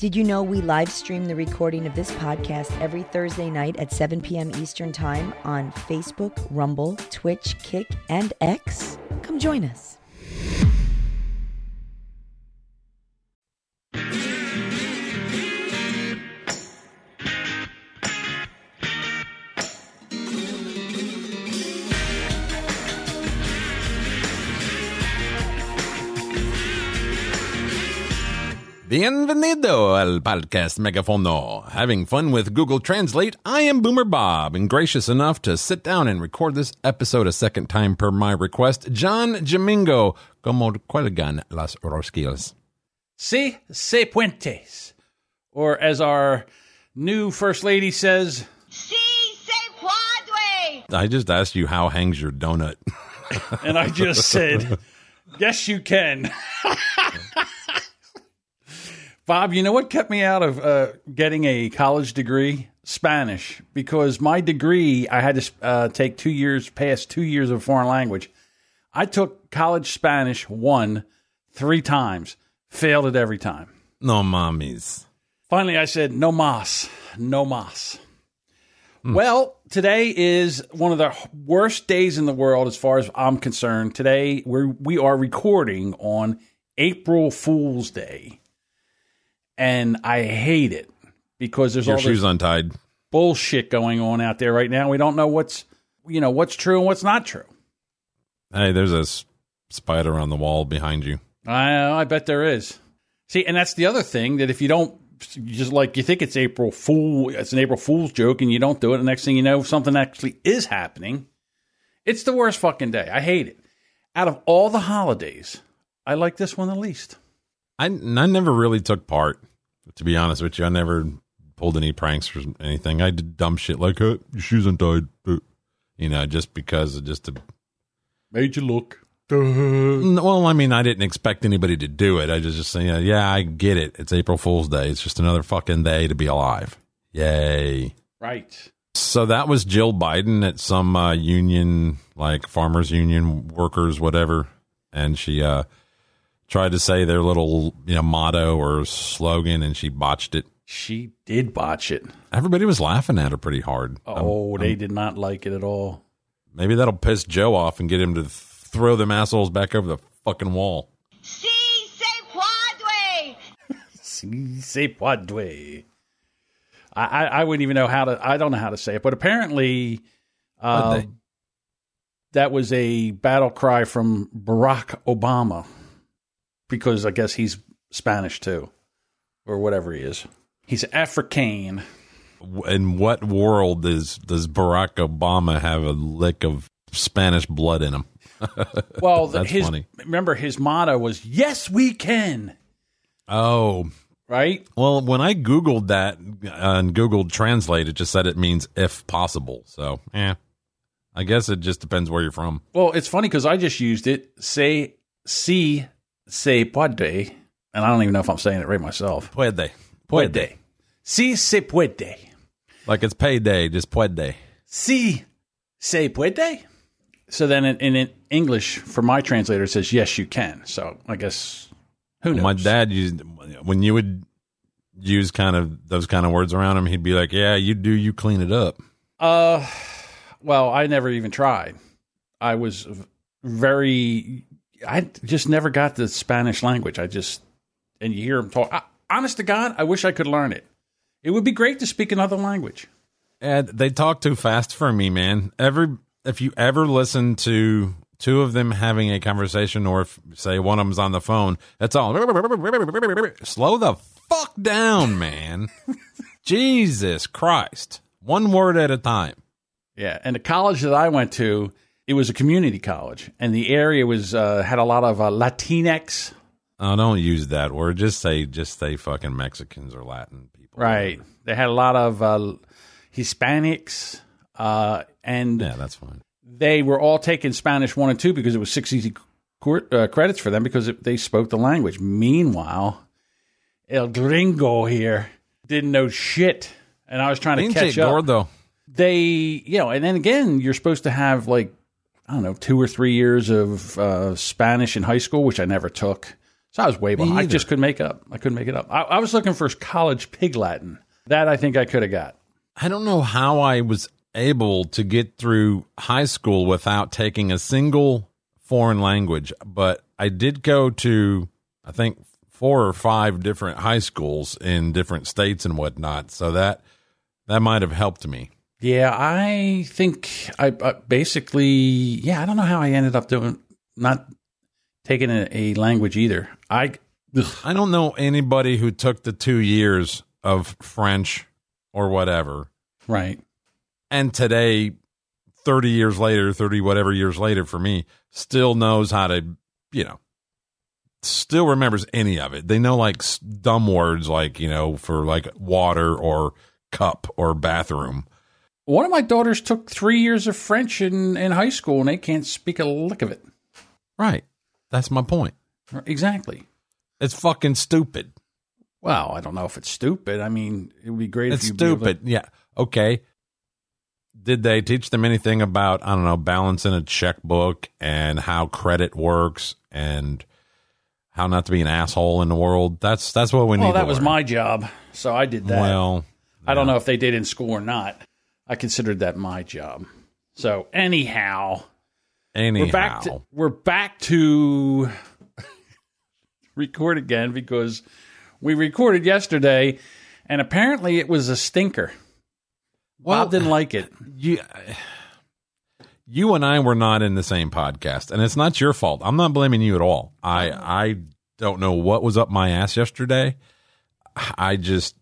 Did you know we live stream the recording of this podcast every Thursday night at 7 p.m. Eastern Time on Facebook, Rumble, Twitch, Kick, and X? Come join us. Bienvenido al podcast Megafono. Having fun with Google Translate, I am Boomer Bob, and gracious enough to sit down and record this episode a second time per my request, John Jamingo, como cuelgan las rosquillas. Si se puentes. Or as our new First Lady says, Si se puede. I just asked you how hangs your donut. and I just said, yes, you can. Bob, you know what kept me out of uh, getting a college degree? Spanish, because my degree, I had to uh, take two years, past two years of foreign language. I took college Spanish one, three times, failed it every time. No mommies. Finally, I said, no mas, no mas. Well, today is one of the worst days in the world as far as I'm concerned. Today, we're, we are recording on April Fool's Day. And I hate it because there's Your all shoes untied. bullshit going on out there right now. We don't know what's, you know, what's true and what's not true. Hey, there's a spider on the wall behind you. I I bet there is. See, and that's the other thing that if you don't you just like you think it's April Fool, it's an April Fool's joke, and you don't do it, the next thing you know, something actually is happening. It's the worst fucking day. I hate it. Out of all the holidays, I like this one the least. I, I never really took part, to be honest with you. I never pulled any pranks or anything. I did dumb shit like, uh, your shoes untied. Uh, You know, just because of just to. Made you look. Well, I mean, I didn't expect anybody to do it. I just just saying, yeah, yeah, I get it. It's April Fool's Day. It's just another fucking day to be alive. Yay. Right. So that was Jill Biden at some uh, union, like farmers union workers, whatever, and she uh, tried to say their little you know motto or slogan, and she botched it. She did botch it. Everybody was laughing at her pretty hard. Um, Oh, they did not like it at all. maybe that'll piss Joe off and get him to th- throw them assholes back over the fucking wall. Si se puede. Si se puede. I, I, I wouldn't even know how to. I don't know how to say it, but apparently, uh, Puede. that was a battle cry from Barack Obama, because I guess he's Spanish too, or whatever he is. He's African. In what world does does Barack Obama have a lick of Spanish blood in him? Well, the- That's his funny. remember his motto was "Yes, we can." Oh, Right? Well, when I Googled that uh, and Googled Translate, it just said it means if possible. So, yeah, I guess it just depends where you're from. Well, it's funny because I just used it. Say, si se puede, and I don't even know if I'm saying it right myself. Puede. Puede. Si se puede. Like it's payday, just puede. Si se puede. So then in, in, in English, for my translator, it says, yes, you can. So I guess, who knows? My dad used, when you would use kind of those kind of words around him, he'd be like, yeah, you do, you clean it up. Uh, well, I never even tried. I was very, I just never got the Spanish language. I just, and you hear them talk. I, honest to God, I wish I could learn it. It would be great to speak another language. And they talk too fast for me, man. Every if you ever listen to two of them having a conversation, or if say one of them's on the phone, that's all. Slow the fuck down, man. Jesus Christ, one word at a time. Yeah, and the college that I went to, it was a community college, and the area was uh, had a lot of uh, Latinx. Oh, don't use that word. Just say, just say, fucking Mexicans or Latin people. Right. They had a lot of uh, Hispanics, uh, and Yeah, that's fine. they were all taking Spanish one and two because it was six easy cor- uh, credits for them because it, they spoke the language. Meanwhile, El Gringo here didn't know shit, and I was trying to catch up. gordo. They, you know, and then again, you're supposed to have like I don't know two or three years of uh, Spanish in high school, which I never took. So I was way behind. I just couldn't make up. I couldn't make it up. I, I was looking for college pig Latin. That I think I could have got. I don't know how I was able to get through high school without taking a single foreign language, but I did go to, I think, four or five different high schools in different states and whatnot. So that that might have helped me. Yeah, I think I, I basically. Yeah, I don't know how I ended up doing not taking a, a language either. I ugh, I don't know anybody who took the two years of French or whatever, right. and today, thirty years later, thirty whatever years later for me, still knows how to, you know, still remembers any of it. They know like dumb words like you know for like water or cup or bathroom. One of my daughters took three years of French in, in high school, and they can't speak a lick of it. Right. That's my point. Exactly. It's fucking stupid. Well, I don't know if it's stupid. I mean, it would be great It's if you be able to- stupid. Yeah. Okay. Did they teach them anything about I don't know balancing a checkbook and how credit works and how not to be an asshole in the world? That's that's what we need. well, that was learn. my job, so I did that. Well, I don't know if they did in school or not. I considered that my job. So anyhow, anyhow, we're back to we're back to record again because we recorded yesterday, and apparently it was a stinker. Well, Bob didn't like it. you you and I were not in the same podcast, and it's not your fault. I'm not blaming you at all. I I don't know what was up my ass yesterday. I just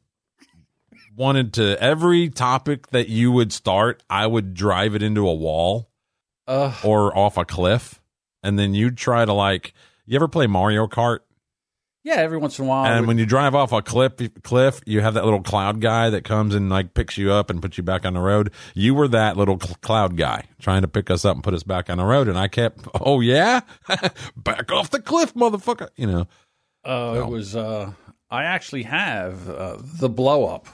wanted to every topic that you would start, I would drive it into a wall Uh, or off a cliff, and then you'd try to like. You ever play Mario Kart? yeah, every once in a while. And when you drive off a cliff, cliff, you have that little cloud guy that comes and like picks you up and puts you back on the road. You were that little cl- cloud guy trying to pick us up and put us back on the road, and I kept, oh yeah, back off the cliff, motherfucker. You know, Uh, It was. Uh, I actually have uh, the blow up.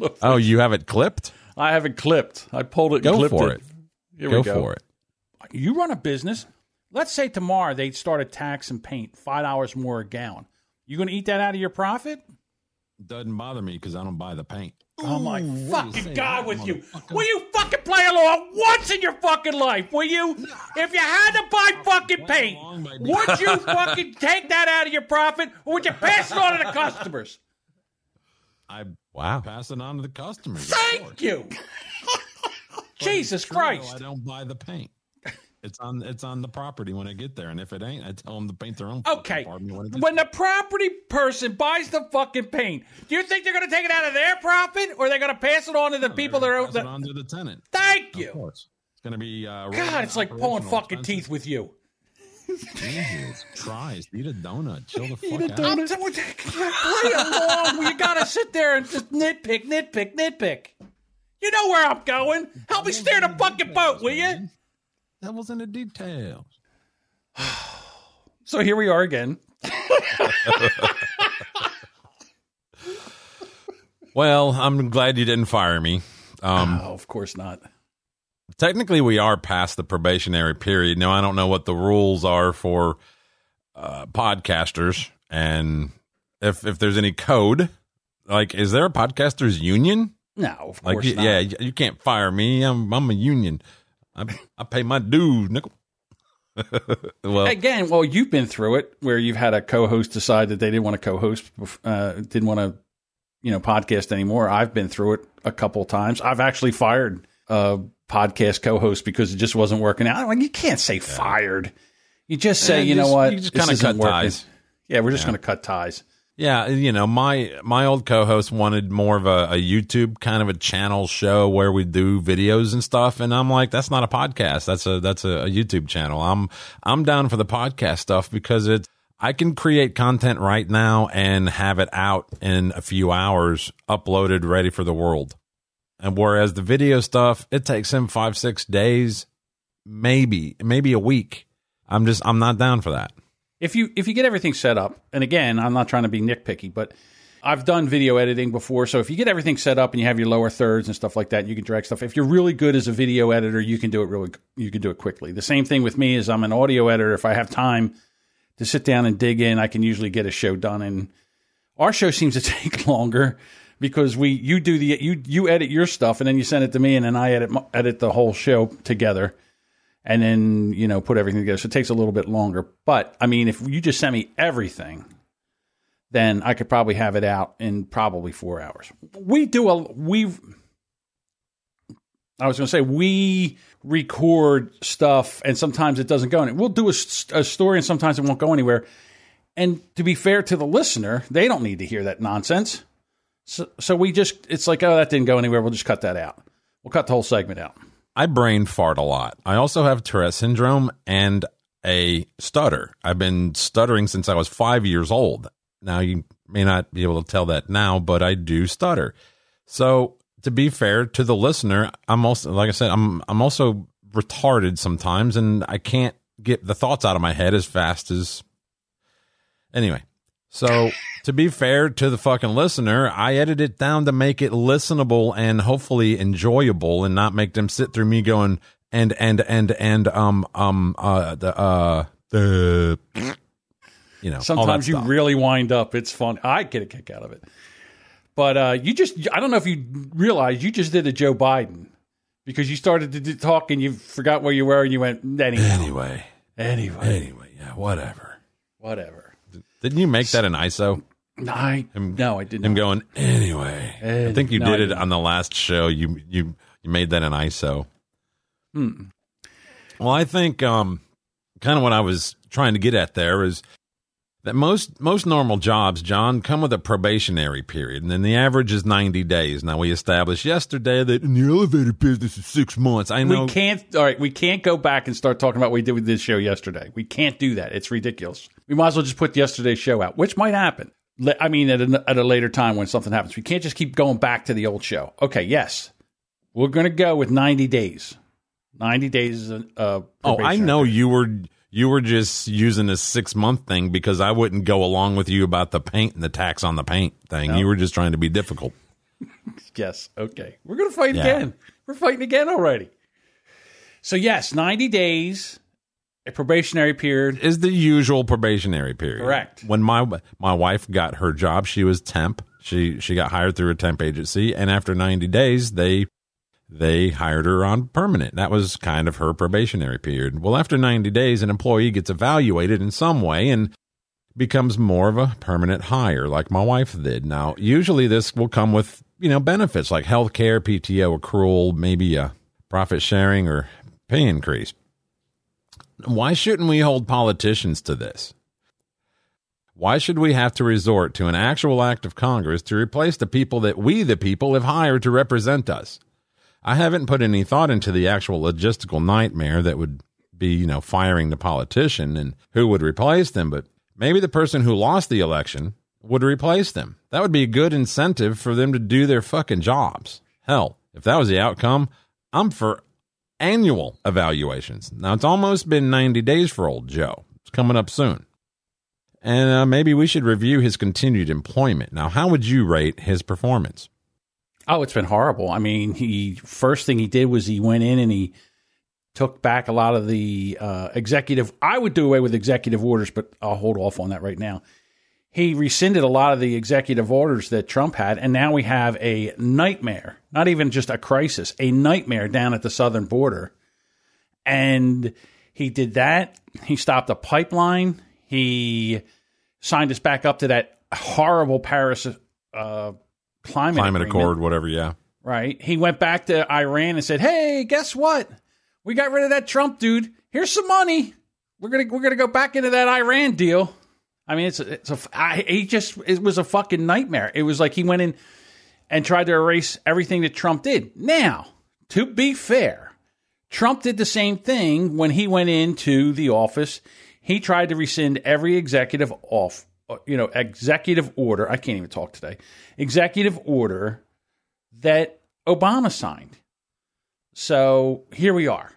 oh, you have it clipped. I have it clipped. I pulled it. and Go clipped for it. it. Here Go, we go. for it. You run a business. Let's say tomorrow they started taxing paint five dollars more a gallon. You going to eat that out of your profit? Doesn't bother me because I don't buy the paint. Oh my what do you fucking god! With you, will you fucking play along once in your fucking life? Will you? If you had to buy fucking paint, would you fucking take that out of your profit, or would you pass it on to the customers? I wow, pass it on to the customers. Thank you. Jesus True, Christ! I don't buy the paint. It's on it's on the property when I get there, and if it ain't, I tell them to paint their own. Okay. when When the property person buys the fucking paint, do you think they're going to take it out of their profit or they're going to pass it on to the people that are. Pass it on to the tenant. Thank Of you. course. It's going to be. Uh, God, it's like pulling fucking teeth with you. Jesus Christ. Eat a donut. Chill the fuck out. I'm telling you, play along. You got to sit there and just nitpick, nitpick, nitpick. You know where I'm going. Help me steer the fucking boat, will you? That was in the details. So here we are again. Well, I'm glad you didn't fire me. Um, Oh, of course not. Technically, we are past the probationary period. Now, I don't know what the rules are for uh, podcasters and if if there's any code. Like, is there a podcasters union? No, of Like, course you- not. yeah, you you can't fire me. I'm I'm a union. I I pay my dues, nickel. well, Again, well, you've been through it where you've had a co-host decide that they didn't want to co-host, uh, didn't want to, you know, podcast anymore. I've been through it a couple times. I've actually fired a podcast co-host because it just wasn't working out. Like you can't say fired. You just say, Eh, you know what, you just kinda isn't cut working. ties. Yeah, we're just going to cut ties. Yeah, you know, my my old co-host wanted more of a, a YouTube kind of a channel show where we do videos and stuff, and I'm like, that's not a podcast. That's a that's a, a YouTube channel. I'm I'm down for the podcast stuff because it's I can create content right now and have it out in a few hours, uploaded, ready for the world. And whereas the video stuff, it takes him five six days, maybe maybe a week. I'm just I'm not down for that. if you if you get everything set up, and again, I'm not trying to be nitpicky, but I've done video editing before, so if you get everything set up and you have your lower thirds and stuff like that, you can drag stuff. If you're really good as a video editor, you can do it really you can do it quickly. The same thing with me is I'm an audio editor. If I have time to sit down and dig in. I can usually get a show done, and our show seems to take longer because we you do the you you edit your stuff and then you send it to me, and then I edit edit the whole show together, and then you know put everything together. So it takes a little bit longer. But I mean, if you just send me everything, then I could probably have it out in probably four hours. We do a we. I was going to say we record stuff, and sometimes it doesn't go. anywhere. We'll do a story, and sometimes it won't go anywhere. And to be fair to the listener, they don't need to hear that nonsense. So, so we just, it's like, oh, that didn't go anywhere. We'll just cut that out. We'll cut the whole segment out. I brain fart a lot. I also have Tourette syndrome and a stutter. I've been stuttering since I was five years old. Now, you may not be able to tell that now, but I do stutter. So, to be fair to the listener, I'm also, like I said, I'm, I'm also retarded sometimes and I can't get the thoughts out of my head as fast as. Anyway, so to be fair to the fucking listener, I edit it down to make it listenable and hopefully enjoyable and not make them sit through me going and and and and um um uh the uh the you know Sometimes you really wind up. It's fun. I get a kick out of it. But uh, you just, I don't know if you realize you just did a Joe Biden because you started to talk and you forgot where you were and you went, anyway, anyway anyway, anyway yeah whatever. whatever. Didn't you make that an ISO? I, no, I didn't. Him going anyway. I think you no, did it on the last show. You you you made that an ISO. Hmm. Well, I think um, kind of what I was trying to get at there is that most most normal jobs, John, come with a probationary period, and then the average is ninety days. Now we established yesterday that in the elevator business is six months. I know We can't. All right, we can't go back and start talking about what we did with this show yesterday. We can't do that. It's ridiculous. We might as well just put yesterday's show out, which might happen. I mean, at a, at a later time when something happens, we can't just keep going back to the old show. Okay, yes, we're going to go with ninety days. Ninety days is a. a Oh, I know you were you were just using a six month thing because I wouldn't go along with you about the paint and the tax on the paint thing. You were just trying to be difficult. Yes. Okay. We're going to fight Yeah. again. We're fighting again already. So yes, ninety days, a probationary period. Is the usual probationary period. Correct. When my my wife got her job, she was temp. She she got hired through a temp agency and after 90 days they they hired her on permanent. That was kind of her probationary period. Well, after 90 days an employee gets evaluated in some way and becomes more of a permanent hire like my wife did. Now, usually this will come with, you know, benefits like health care, PTO accrual, maybe a profit sharing or pay increase. Why shouldn't we hold politicians to this? Why should we have to resort to an actual act of Congress to replace the people that we, the people, have hired to represent us? I haven't put any thought into the actual logistical nightmare that would be, you know, firing the politician and who would replace them, but maybe the person who lost the election would replace them. That would be a good incentive for them to do their fucking jobs. Hell, if that was the outcome, I'm for annual evaluations. Now, it's almost been 90 days for old Joe. It's coming up soon. And uh, maybe we should review his continued employment. Now, how would you rate his performance? Oh, it's been horrible. I mean, he first thing he did was he went in and he took back a lot of the uh, executive. I would do away with executive orders, but I'll hold off on that right now. He rescinded a lot of the executive orders that Trump had, and now we have a nightmare. Not even just a crisis, a nightmare down at the southern border. And he did that. He stopped a pipeline. He signed us back up to that horrible Paris uh, climate Climate Accord, whatever, yeah. right? He went back to Iran and said, "Hey, guess what? We got rid of that Trump dude. Here's some money. We're gonna we're gonna go back into that Iran deal." I mean, it's a, it's a I, he just it was a fucking nightmare. It was like he went in and tried to erase everything that Trump did. Now, to be fair, Trump did the same thing when he went into the office. He tried to rescind every executive off, you know, executive order. I can't even talk today. Executive order that Obama signed. So here we are.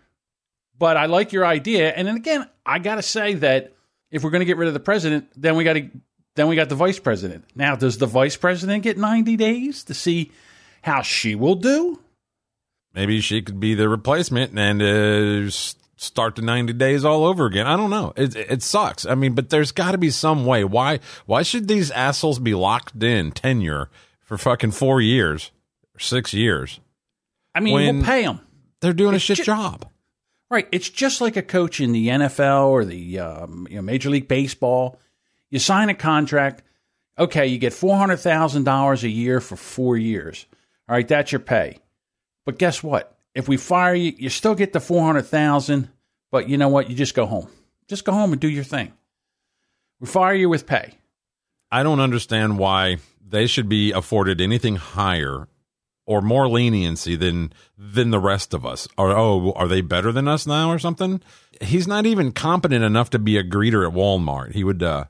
But I like your idea. And then again, I got to say that if we're going to get rid of the president, then we got to then we got the vice president. Now, does the vice president get 90 days to see how she will do? Maybe she could be the replacement and uh, start the 90 days all over again. I don't know. It, it sucks. I mean, but there's got to be some way. Why, why should these assholes be locked in tenure for fucking four years or six years? I mean, When- we'll pay them. They're doing a shit ju- job. Right. It's just like a coach in the NFL or the um, you know, Major League Baseball. You sign a contract. Okay, you get four hundred thousand dollars a year for four years. All right, that's your pay. But guess what? If we fire you, you still get the four hundred thousand. But you know what? You just go home. Just go home and do your thing. We fire you with pay. I don't understand why they should be afforded anything higher or more leniency than than the rest of us. Or oh, are they better than us now or something? He's not even competent enough to be a greeter at Walmart. He would uh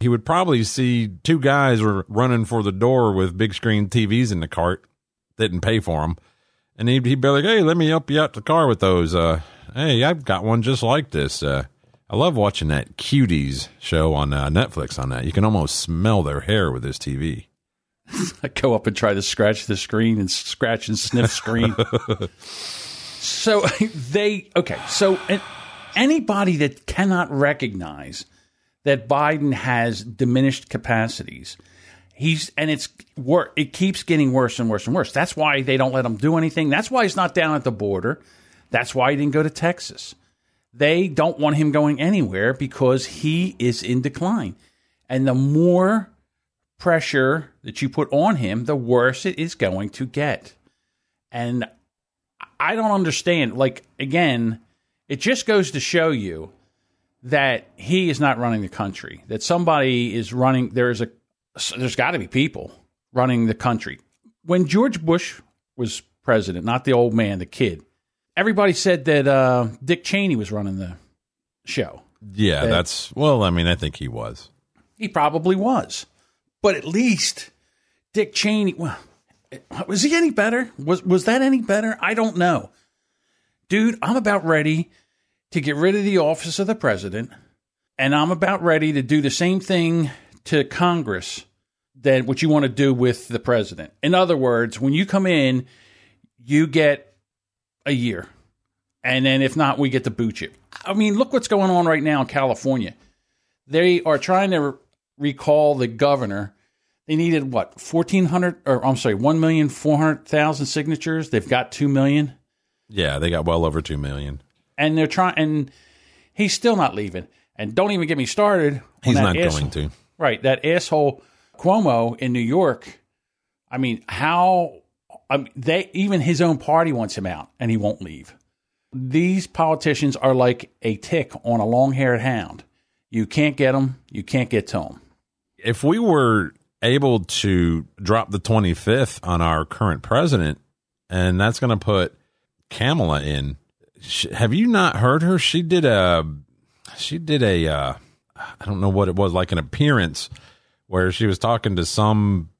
he would probably see two guys were running for the door with big screen TVs in the cart, didn't pay for them. And he'd, he'd be like, "Hey, let me help you out the car with those. Uh, hey, I've got one just like this. Uh, I love watching that Cuties show on uh, Netflix. On that, you can almost smell their hair with this TV. I go up and try to scratch the screen and scratch and sniff screen. so they okay. So an- anybody that cannot recognize that Biden has diminished capacities, he's and it's wor- It keeps getting worse and worse and worse. That's why they don't let him do anything. That's why he's not down at the border. That's why he didn't go to Texas. They don't want him going anywhere because he is in decline. And the more pressure that you put on him, the worse it is going to get. And I don't understand. Like, again, it just goes to show you that he is not running the country, that somebody is running. There's a, there's got to be people running the country. When George Bush was president, not the old man, the kid, everybody said that uh, Dick Cheney was running the show. Yeah, that's well. I mean, I think he was. He probably was. But at least Dick Cheney, well, was he any better? Was was that any better? I don't know. Dude, I'm about ready to get rid of the office of the president, and I'm about ready to do the same thing to Congress that what you want to do with the president. In other words, when you come in, you get a year. And then if not, we get to boot you. I mean, look what's going on right now in California. They are trying to recall the governor. They needed what, 1,400, or I'm sorry, 1,400,000 signatures. They've got 2 million. Yeah, they got well over two million. And they're trying, and he's still not leaving. And don't even get me started. He's not ass- going to. Right. That asshole Cuomo in New York. I mean, how I mean, they even his own party wants him out and he won't leave. These politicians are like a tick on a long-haired hound. You can't get them, you can't get to them. If we were able to drop the 25th on our current president, and that's going to put Kamala in. Have you not heard her? She did a, she did a, uh, I don't know what it was, like an appearance where she was talking to some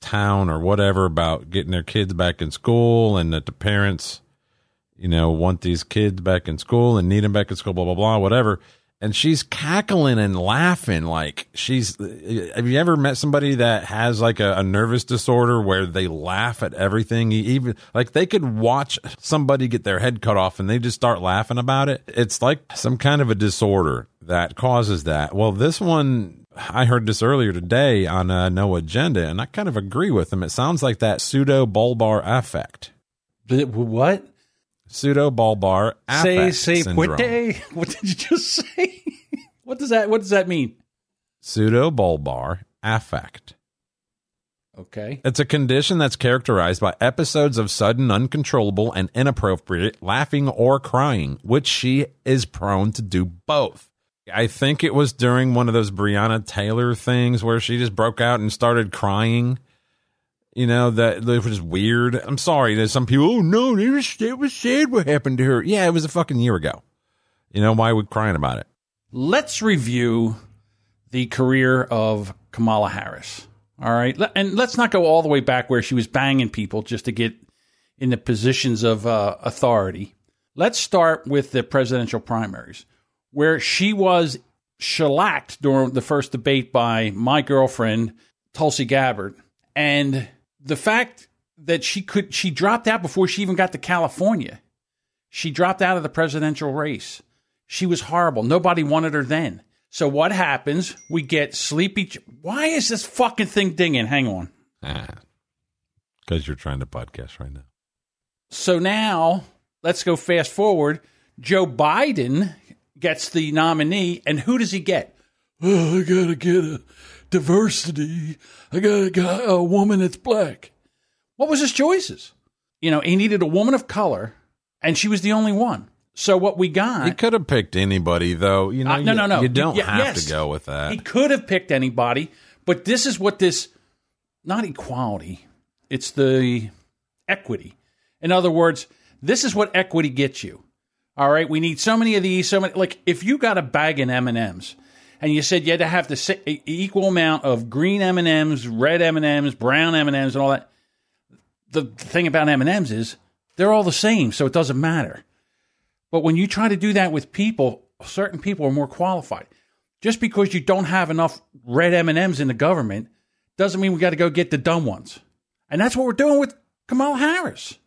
town or whatever about getting their kids back in school and that the parents, you know, want these kids back in school and need them back in school, blah, blah, blah, whatever. And she's cackling and laughing like she's. Have you ever met somebody that has like a, a nervous disorder where they laugh at everything? Even like they could watch somebody get their head cut off and they just start laughing about it. It's like some kind of a disorder that causes that. Well, this one I heard this earlier today on uh, No Agenda, and I kind of agree with them. It sounds like that pseudo bulbar affect. What? Pseudo bulbar Say affect say syndrome. what What did you just say? what does that what does that mean? Pseudo bulbar affect. Okay. It's a condition that's characterized by episodes of sudden, uncontrollable, and inappropriate laughing or crying, which she is prone to do both. I think it was during one of those Breonna Taylor things where she just broke out and started crying. You know, that, that was just weird. I'm sorry. There's some people, oh no, it was, it was sad what happened to her. Yeah, it was a fucking year ago. You know, why are we crying about it? let's review the career of Kamala Harris. All right. And let's not go all the way back where she was banging people just to get in the positions of uh, authority. Let's start with the presidential primaries, where she was shellacked during the first debate by my girlfriend, Tulsi Gabbard. And the fact that she could, she dropped out before she even got to California. She dropped out of the presidential race. She was horrible. Nobody wanted her then. So what happens? We get sleepy. Why is this fucking thing dinging? Hang on. Ah, because you're trying to podcast right now. So now let's go fast forward. Joe Biden gets the nominee, and who does he get? Oh, I gotta get a diversity. I gotta get a woman that's black. What was his choices? You know, he needed a woman of color, and she was the only one. So what we got? He could have picked anybody, though. You know, Uh, no, you, no, no. You don't have yes. to go with that. He could have picked anybody, but this is what this not equality, it's the equity. In other words, this is what equity gets you. All right, we need so many of these, so many like if you got a bag of M&Ms and you said you had to have the equal amount of green M&Ms, red M&Ms, brown M&Ms and all that. The thing about M&Ms is they're all the same, so it doesn't matter. But when you try to do that with people, certain people are more qualified. Just because you don't have enough red M&Ms in the government doesn't mean we got to go get the dumb ones. And that's what we're doing with Kamala Harris.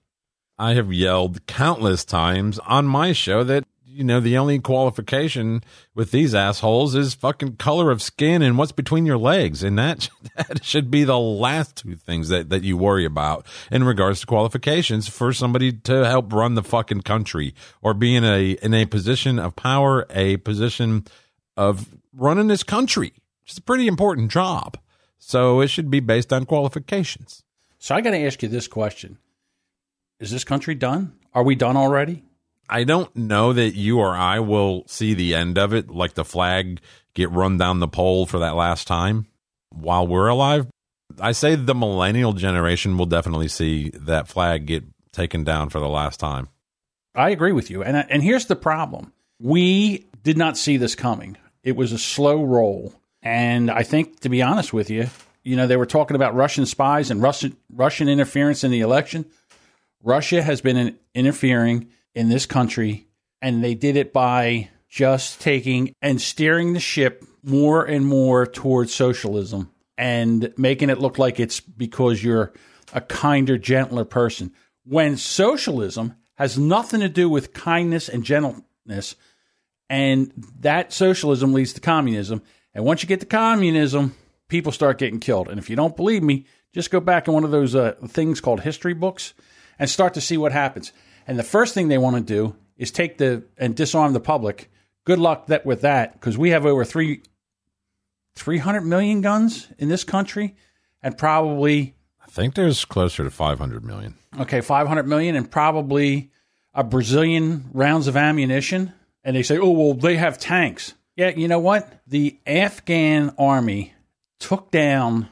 I have yelled countless times on my show that you know the only qualification with these assholes is fucking color of skin and what's between your legs, and that that should be the last two things that that you worry about in regards to qualifications for somebody to help run the fucking country or be in a in a position of power, a position of running this country. It's a pretty important job, so it should be based on qualifications. So I got to ask you this question. Is this country done? Are we done already? I don't know that you or I will see the end of it, like the flag get run down the pole for that last time while we're alive. I say the millennial generation will definitely see that flag get taken down for the last time. I agree with you. And and here's the problem. We did not see this coming. It was a slow roll. And I think to be honest with you, you know, they were talking about Russian spies and Russian Russian interference in the election. Russia has been interfering in this country and they did it by just taking and steering the ship more and more towards socialism and making it look like it's because you're a kinder, gentler person. When socialism has nothing to do with kindness and gentleness, and that socialism leads to communism. And once you get to communism, people start getting killed. And if you don't believe me, just go back in one of those uh, things called history books and start to see what happens. And the first thing they want to do is take the and disarm the public. Good luck that with that, because we have over three, 300 million guns in this country, and probably I think there's closer to 500 million. okay, 500 million, and probably a Brazilian rounds of ammunition. And they say, oh, well, they have tanks. Yeah, you know what? The Afghan army took down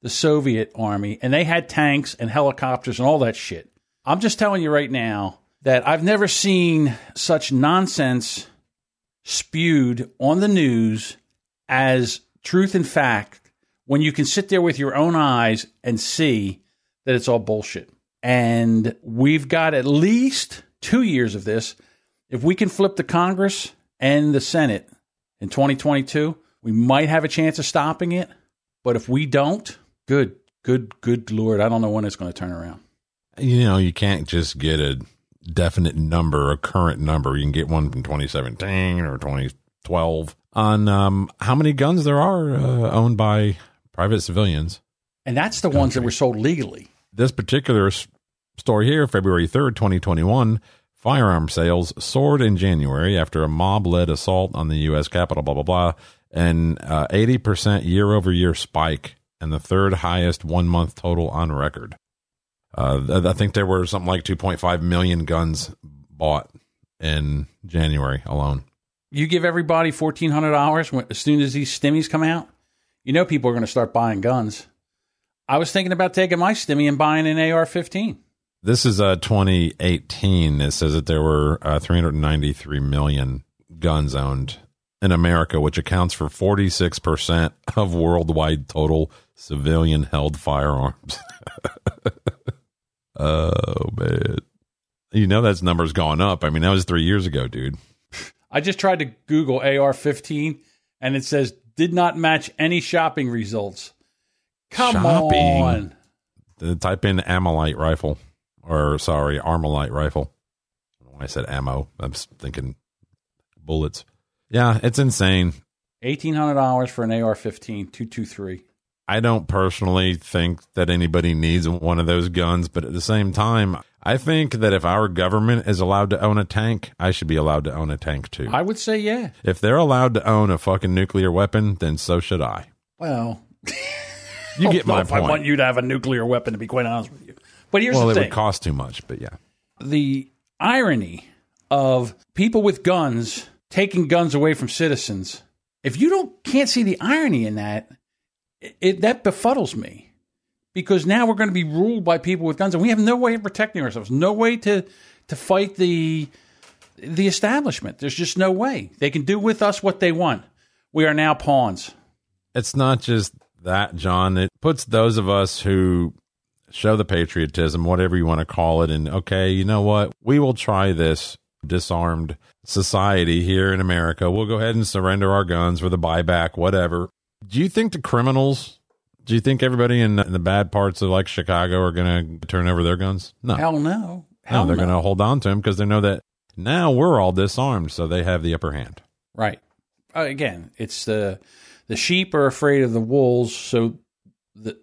the Soviet army, and they had tanks and helicopters and all that shit. I'm just telling you right now that I've never seen such nonsense spewed on the news as truth and fact when you can sit there with your own eyes and see that it's all bullshit. And we've got at least two years of this. If we can flip the Congress and the Senate in 2022, we might have a chance of stopping it. But if we don't, good, good, good Lord, I don't know when it's going to turn around. You know, you can't just get a definite number, a current number. You can get one from 2017 or 2012 on um, how many guns there are uh, owned by private civilians. And that's the ones that were sold legally. This particular story here, February 3rd, 2021, firearm sales soared in January after a mob led assault on the U.S. Capitol, blah, blah, blah, and uh, 80% year over year spike and the third highest one month total on record. Uh, I think there were something like 2.5 million guns bought in January alone. You give everybody fourteen hundred dollars as soon as these stimmies come out. You know people are going to start buying guns. I was thinking about taking my stimmy and buying an AR-15. This is uh, 2018. It says that there were uh, 393 million guns owned in America, which accounts for 46% of worldwide total civilian held firearms. oh, man. You know, that's numbers gone up. I mean, that was three years ago, dude. I just tried to Google AR-15, and it says did not match any shopping results. Come Shopping? on. Uh, Type in Amalite rifle, or sorry, Armalite rifle. When I said ammo, I'm thinking bullets. Yeah, it's insane. Eighteen hundred dollars for an AR-15, two two three. I don't personally think that anybody needs one of those guns, but at the same time, I think that if our government is allowed to own a tank, I should be allowed to own a tank too. I would say yeah. if they're allowed to own a fucking nuclear weapon, then so should I. Well, You get I don't know my if I want you to have a nuclear weapon, to be quite honest with you. But here's Well, the it thing: would cost too much, but yeah. the irony of people with guns taking guns away from citizens. If you don't can't see the irony in that, it, it that befuddles me because now we're going to be ruled by people with guns, and we have no way of protecting ourselves, no way to to fight the the establishment. There's just no way they can do with us what they want. We are now pawns. It's not just that, John. It puts those of us who show the patriotism, whatever you want to call it, and okay, you know what? We will try this disarmed society here in America. We'll go ahead and surrender our guns for the buyback, whatever. Do you think the criminals, do you think everybody in, in the bad parts of like Chicago are going to turn over their guns? No. Hell no. no, they're no. going to hold on to them because they know that now we're all disarmed, so they have the upper hand. Right. Uh, again, it's the the sheep are afraid of the wolves, so the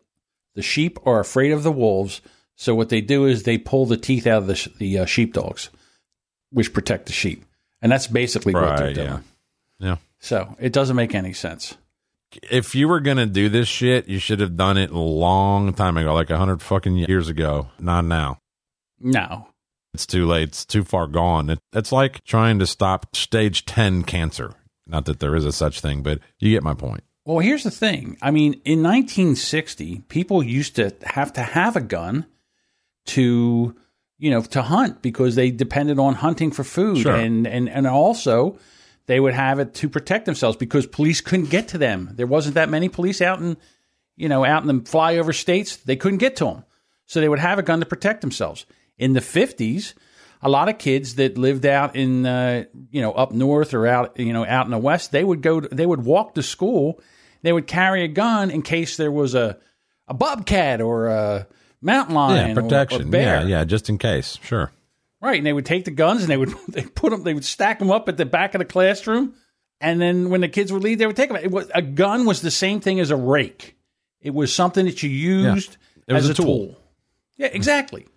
the sheep are afraid of the wolves. So what they do is they pull the teeth out of the sh- the uh, sheepdogs, which protect the sheep, and that's basically what they're doing. yeah. Yeah. So it doesn't make any sense. If you were gonna do this shit, you should have done it a long time ago, like a hundred fucking years ago. Not now. No, It's too late. It's too far gone. It, it's like trying to stop stage ten cancer. Not that there is a such thing, but you get my point. Well, here's the thing. I mean, in 1960, people used to have to have a gun to, you know, to hunt because they depended on hunting for food, Sure. and and and also they would have it to protect themselves because police couldn't get to them. There wasn't that many police out in, you know, out in the flyover states. They couldn't get to them, so they would have a gun to protect themselves. In the 50s, a lot of kids that lived out in uh, you know up north or out you know out in the west they would go they would walk to school they would carry a gun in case there was a a bobcat or a mountain lion Yeah, or- protection. or, bear Yeah, yeah, just in case. Sure. Right and they would take the guns and they would they put them they would stack them up at the back of the classroom and then when the kids would leave they would take them it was, a gun was the same thing as a rake it was something that you used was as a tool. tool yeah exactly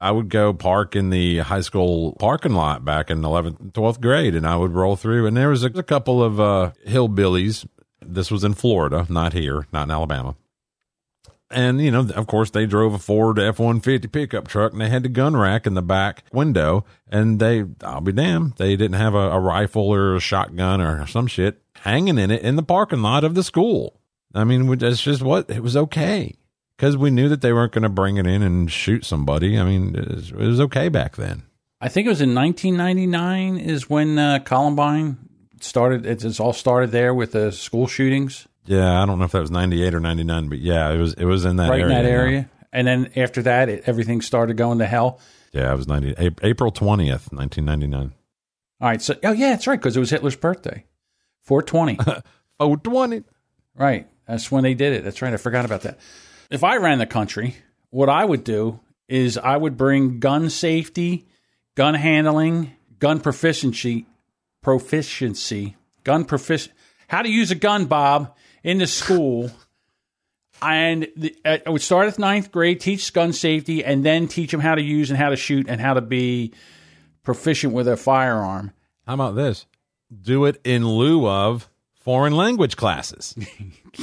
I would go park in the high school parking lot back in 11th and 12th grade, and I would roll through, and there was a, a couple of uh, hillbillies. This was in Florida, not here, not in Alabama. And, you know, of course, they drove a Ford F 150 pickup truck, and they had the gun rack in the back window, and they, I'll be damned, they didn't have a, a rifle or a shotgun or some shit hanging in it in the parking lot of the school. I mean, that's just what it was okay because we knew that they weren't going to bring it in and shoot somebody. I mean, it was, it was okay back then. I think it was in 1999 is when uh, Columbine started. It's, it's all started there with the school shootings Yeah, I don't know if that was ninety eight or ninety nine, but yeah, it was. It was in that right area. in that yeah. area. And then after that, it, everything started going to hell. Yeah, it was ninety April twentieth, nineteen ninety nine. All right. So, oh yeah, that's right because it was Hitler's birthday, 420. Oh, 20. right. That's when they did it. That's right. I forgot about that. If I ran the country, what I would do is I would bring gun safety, gun handling, gun proficiency, proficiency, gun proficiency, how to use a gun, Bob, into school. And the, uh, I would start at ninth grade, teach gun safety, and then teach them how to use and how to shoot and how to be proficient with a firearm. How about this? Do it in lieu of foreign language classes.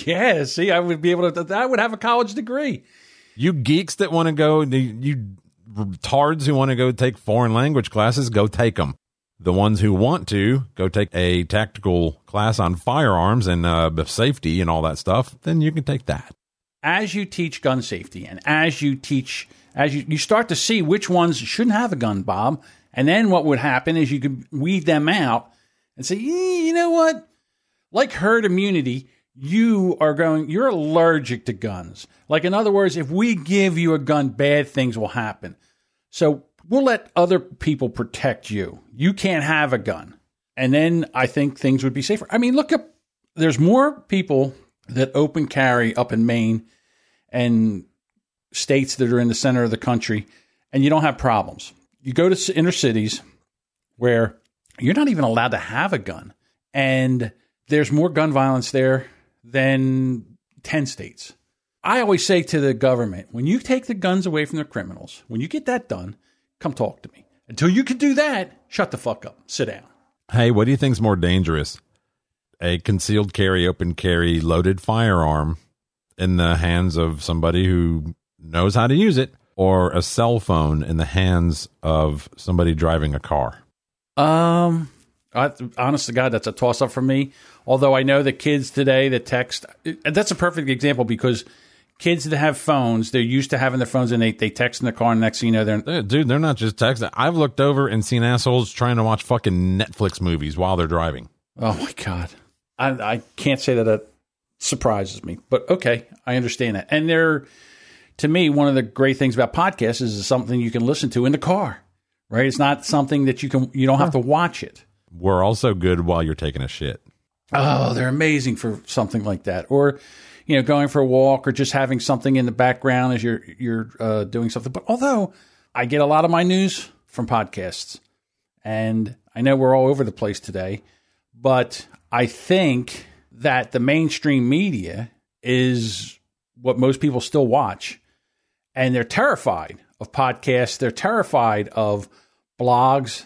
Yeah, see, I would be able to. I would have a college degree. you geeks that want to go, you retards who want to go take foreign language classes, go take them. The ones who want to go take a tactical class on firearms and uh, safety and all that stuff, then you can take that. As you teach gun safety, and as you teach, as you you start to see which ones shouldn't have a gun, Bob, and then what would happen is you could weed them out and say, "Eh, you know what, like herd immunity. You are going. You're allergic to guns. Like in other words, if we give you a gun, bad things will happen. So we'll let other people protect you. You can't have a gun. And then I think things would be safer. I mean, look up, there's more people that open carry up in Maine and states that are in the center of the country, and you don't have problems. You go to inner cities, where you're not even allowed to have a gun. And there's more gun violence there than 10 states. I always say to the government, when you take the guns away from the criminals, when you get that done, come talk to me. Until you can do that, shut the fuck up. Sit down. Hey, what do you think's more dangerous? A concealed carry, open carry, loaded firearm in the hands of somebody who knows how to use it, or a cell phone in the hands of somebody driving a car? Um, I, honest to God, that's a toss up for me. Although I know the kids today that text, that's a perfect example because kids that have phones, they're used to having their phones and they, they text in the car and next thing you know, they're, Dude, they're not just texting. I've looked over and seen assholes trying to watch fucking Netflix movies while they're driving. oh my God. I, I can't say that that surprises me, but okay, I understand that. And they're, to me, one of the great things about podcasts is it's something you can listen to in the car, right? It's not something that you can, you don't have to watch it. We're also good while you're taking a shit. Oh, they're amazing for something like that. Or, you know, going for a walk or just having something in the background as you're you're uh, doing something. But although I get a lot of my news from podcasts, and I know we're all over the place today, but I think that the mainstream media is what most people still watch, and they're terrified of podcasts. They're terrified of blogs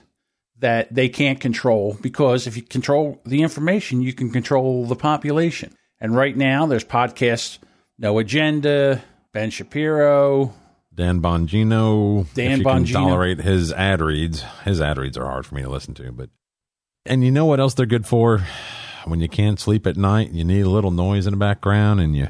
that they can't control because if you control the information, you can control the population. And right now, there's podcasts, No Agenda, Ben Shapiro. Dan Bongino. Dan if you Bongino. Can tolerate his ad reads. His ad reads are hard for me to listen to, but and you know what else they're good for? When you can't sleep at night, you need a little noise in the background, and you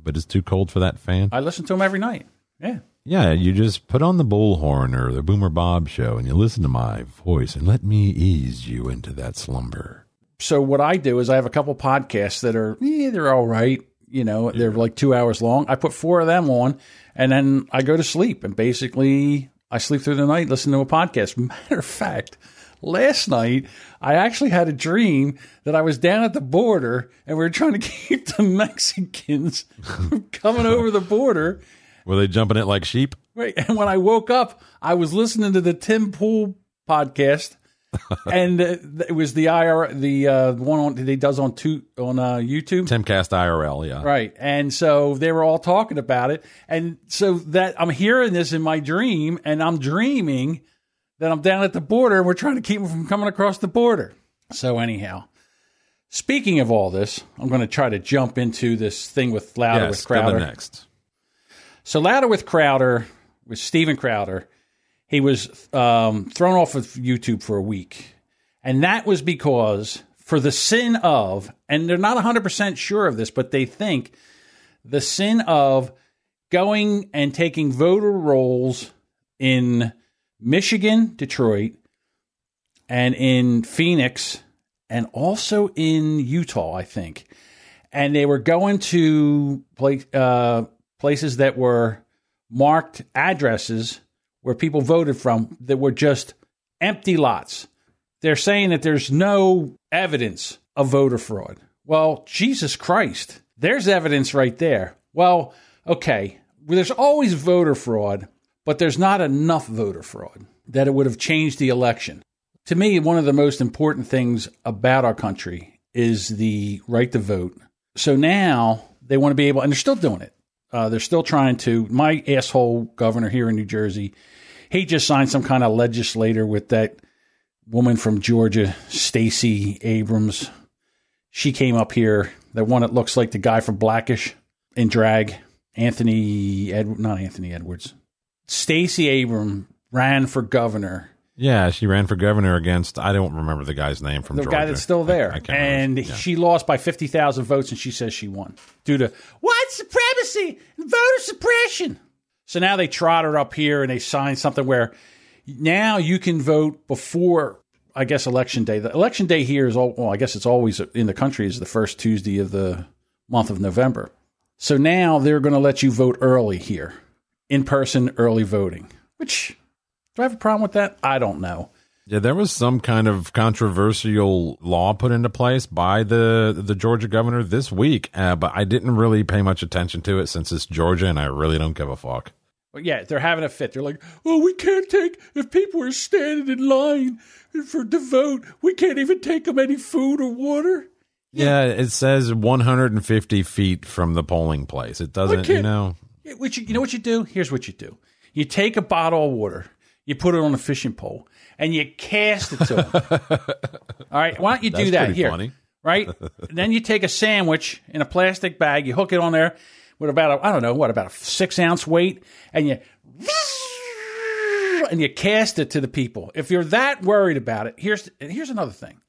but it's too cold for that fan. I listen to them every night. Yeah. Yeah, you just put on the bullhorn or the Boomer Bob show, and you listen to my voice, and let me ease you into that slumber. So what I do is I have a couple podcasts that are yeah, they're all right. You know, they're like two hours long. I put four of them on, and then I go to sleep. And basically, I sleep through the night listening to a podcast. Matter of fact, last night I actually had a dream that I was down at the border, and we were trying to keep the Mexicans from coming over the border. Were they jumping it like sheep? Right. And when I woke up, I was listening to the Tim Pool podcast. and uh, it was the IR, the uh, one on, that he does on two, on uh, YouTube. Timcast IRL, yeah. Right. And so they were all talking about it. And so that I'm hearing this in my dream and I'm dreaming that I'm down at the border and we're trying to keep them from coming across the border. So anyhow, speaking of all this, I'm going to try to jump into this thing with Louder Yes, with go Crowder. the next. So Louder with Crowder, with Steven Crowder, he was um, thrown off of YouTube for a week. And that was because, for the sin of, and they're not 100% sure of this, but they think the sin of going and taking voter rolls in Michigan, Detroit, and in Phoenix, and also in Utah, I think. And they were going to play, uh, places that were marked addresses where people voted from that were just empty lots. They're saying that there's no evidence of voter fraud. Well, Jesus Christ, there's evidence right there. Well, okay, there's always voter fraud, but there's not enough voter fraud that it would have changed the election. To me, one of the most important things about our country is the right to vote. So now they want to be able, and they're still doing it. Uh, they're still trying to. My asshole governor here in New Jersey, he just signed some kind of legislator with that woman from Georgia, Stacey Abrams. She came up here, the one that looks like the guy from Blackish in drag, Anthony Ed, not Anthony Edwards. Stacey Abrams ran for governor Yeah, she ran for governor against, I don't remember the guy's name from the Georgia. guy that's still there. I, I and. Yeah. she lost by 50,000 votes, and she says she won due to white supremacy and voter suppression. So now they trot her up here and they sign something where now you can vote before, I guess, election day. The election day here is all, well, I guess it's always in the country is the first Tuesday of the month of November. So now they're going to let you vote early here, in person early voting, which do I have a problem with that? I don't know. Yeah, there was some kind of controversial law put into place by the the Georgia governor this week, uh, but I didn't really pay much attention to it since it's Georgia, and I really don't give a fuck. But yeah, they're having a fit. They're like, oh, we can't take, if people are standing in line for to vote, we can't even take them any food or water. Yeah, it says 150 feet from the polling place. It doesn't, you know. Yeah, What you, you know what you do? Here's what you do. You take a bottle of water, you put it on a fishing pole, and you cast it to them. All right, why don't you do That's that here? funny. Right? then you take a sandwich in a plastic bag, you hook it on there with about a, I don't know what about a six ounce weight, and you and you cast it to the people. If you're that worried about it, here's here's another thing.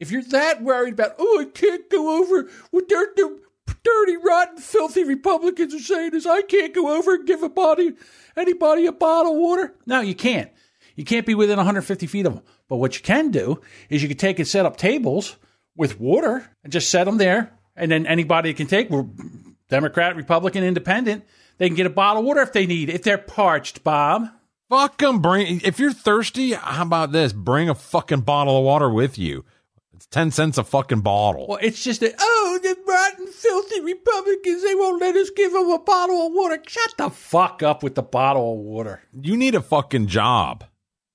If you're that worried about, oh, I can't go over their, their dirty, rotten, filthy Republicans are saying is I can't go over and give a body anybody a bottle of water. No, you can't. You can't be within 150 feet of them. But what you can do is you can take and set up tables with water and just set them there, and then anybody can take, Democrat, Republican, Independent, they can get a bottle of water if they need. If they're parched, Bob. Fuck 'em, Bring if you're thirsty. How about this? Bring a fucking bottle of water with you. It's ten cents a fucking bottle. Well, it's just that, oh, the rotten, filthy Republicans, they won't let us give them a bottle of water. Shut the fuck up with the bottle of water. You need a fucking job.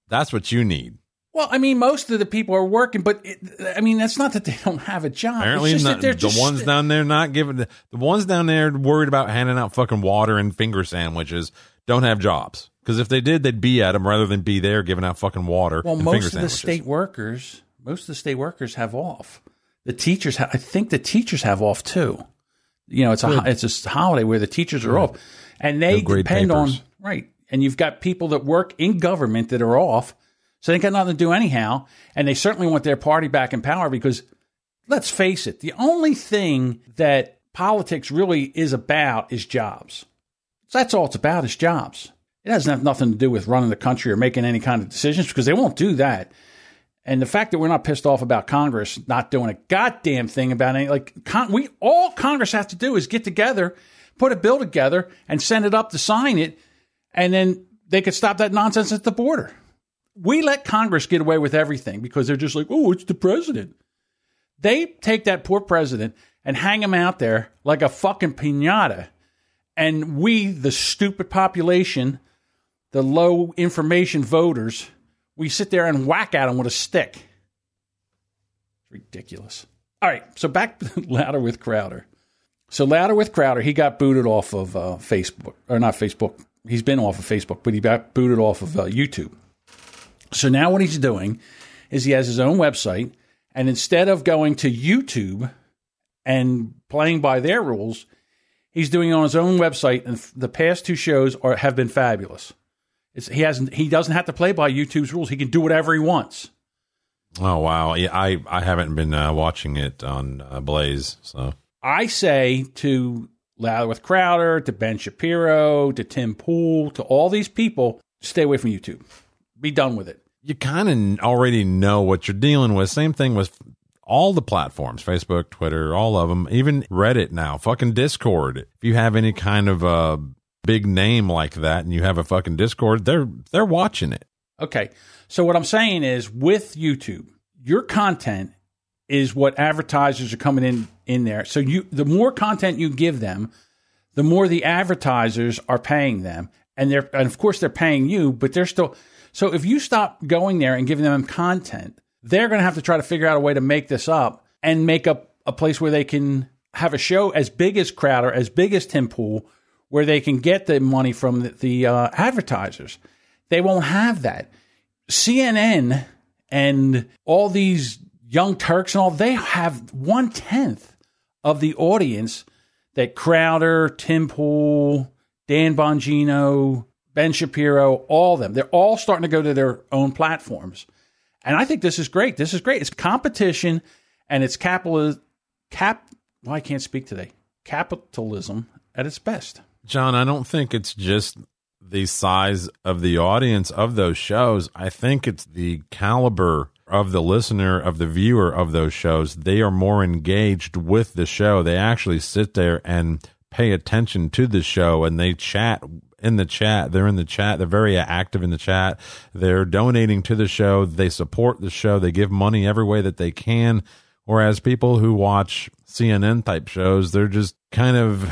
That's what you need. Well, I mean, most of the people are working, but it, I mean, that's not that they don't have a job. Apparently, it's just not, the just ones down there not giving the, the ones down there worried about handing out fucking water and finger sandwiches don't have jobs. Because if they did, they'd be at them rather than be there giving out fucking water. Well, most of the state workers, most of the state workers have off. The teachers, ha- I think the teachers have off too. You know, it's a it's a holiday where the teachers are off, and they No depend on right. And you've got people that work in government that are off, so they got nothing to do anyhow, and they certainly want their party back in power because, let's face it, the only thing that politics really is about is jobs. That's all it's about is jobs. It doesn't have nothing to do with running the country or making any kind of decisions because they won't do that. And the fact that we're not pissed off about Congress not doing a goddamn thing about any like con- we all Congress has to do is get together, put a bill together, and send it up to sign it, and then they could stop that nonsense at the border. We let Congress get away with everything because they're just like, oh, it's the president. They take that poor president and hang him out there like a fucking pinata. And we, the stupid population, the low information voters, we sit there and whack at him with a stick. It's ridiculous. All right, so back Louder with Crowder. So Louder with Crowder, he got booted off of uh, Facebook, or not Facebook. He's been off of Facebook, but he got booted off of uh, YouTube. So now what he's doing is he has his own website, and instead of going to YouTube and playing by their rules, he's doing it on his own website. And the past two shows are have been fabulous. It's, he hasn't. He doesn't have to play by YouTube's rules. He can do whatever he wants. Oh wow, yeah, I I haven't been uh, watching it on uh, Blaze, so I say to Louder with Crowder, to Ben Shapiro, to Tim Pool, to all these people, stay away from YouTube. Be done with it. you kind of already know what you're dealing with. Same thing with all the platforms Facebook, Twitter, all of them, even Reddit now, fucking Discord. If you have any kind of a big name like that and you have a fucking Discord, they're they're watching it. Okay. So what I'm saying is with YouTube, your content is what advertisers are coming in in there. So you the more content you give them, the more the advertisers are paying them. And they're and of course they're paying you, but they're still so if you stop going there and giving them content, they're going to have to try to figure out a way to make this up and make up a place where they can have a show as big as Crowder, as big as Tim Pool, where they can get the money from the, the uh, advertisers. They won't have that. CNN and all these young Turks and all, they have one tenth of the audience that Crowder, Tim Pool, Dan Bongino, Ben Shapiro, all of them, they're all starting to go to their own platforms. And I think this is great. This is great. It's competition and it's capital cap well, I can't speak today. Capitalism at its best. John, I don't think it's just the size of the audience of those shows. I think it's the caliber of the listener, of the viewer of those shows. They are more engaged with the show. They actually sit there and pay attention to the show and they chat in the chat. They're in the chat. They're very active in the chat. They're donating to the show. They support the show. They give money every way that they can. Whereas people who watch CNN type shows, they're just kind of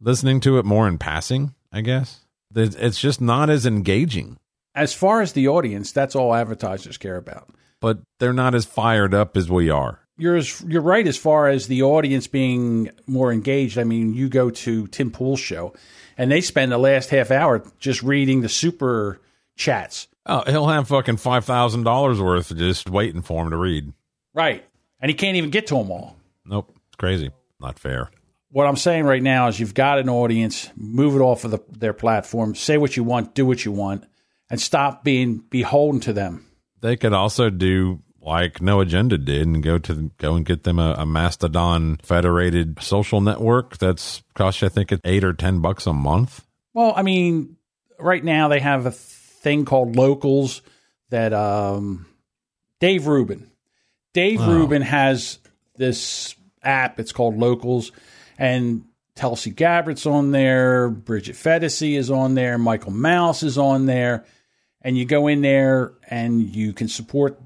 listening to it more in passing, I guess. It's just not as engaging. As far as the audience, that's all advertisers care about. But they're not as fired up as we are. You're as, you're right as far as the audience being more engaged. I mean, you go to Tim Pool's show, and they spend the last half hour just reading the super chats. Oh, he'll have fucking five thousand dollars worth just waiting for him to read. Right, and he can't even get to them all. Nope, it's crazy. Not fair. What I'm saying right now is you've got an audience, move it off of the, their platform, say what you want, do what you want, and stop being beholden to them. They could also do like No Agenda did and go to go and get them a, a Mastodon federated social network that's cost you I think it's eight or ten bucks a month. Well, I mean, right now they have a thing called locals that um, Dave Rubin. Dave Wow. Rubin has this app. It's called Locals, and Tulsi Gabbard's on there. Bridget Phetasy is on there. Michael Malice is on there, and you go in there and you can support